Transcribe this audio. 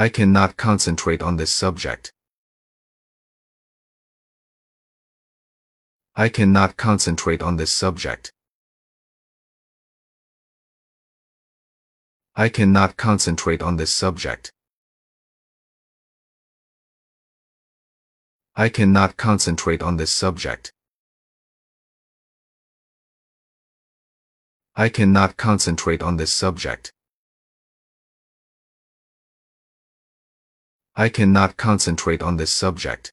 I cannot concentrate on this subject. I cannot concentrate on this subject. I cannot concentrate on this subject. I cannot concentrate on this subject. I cannot concentrate on this subject. I cannot concentrate on this subject.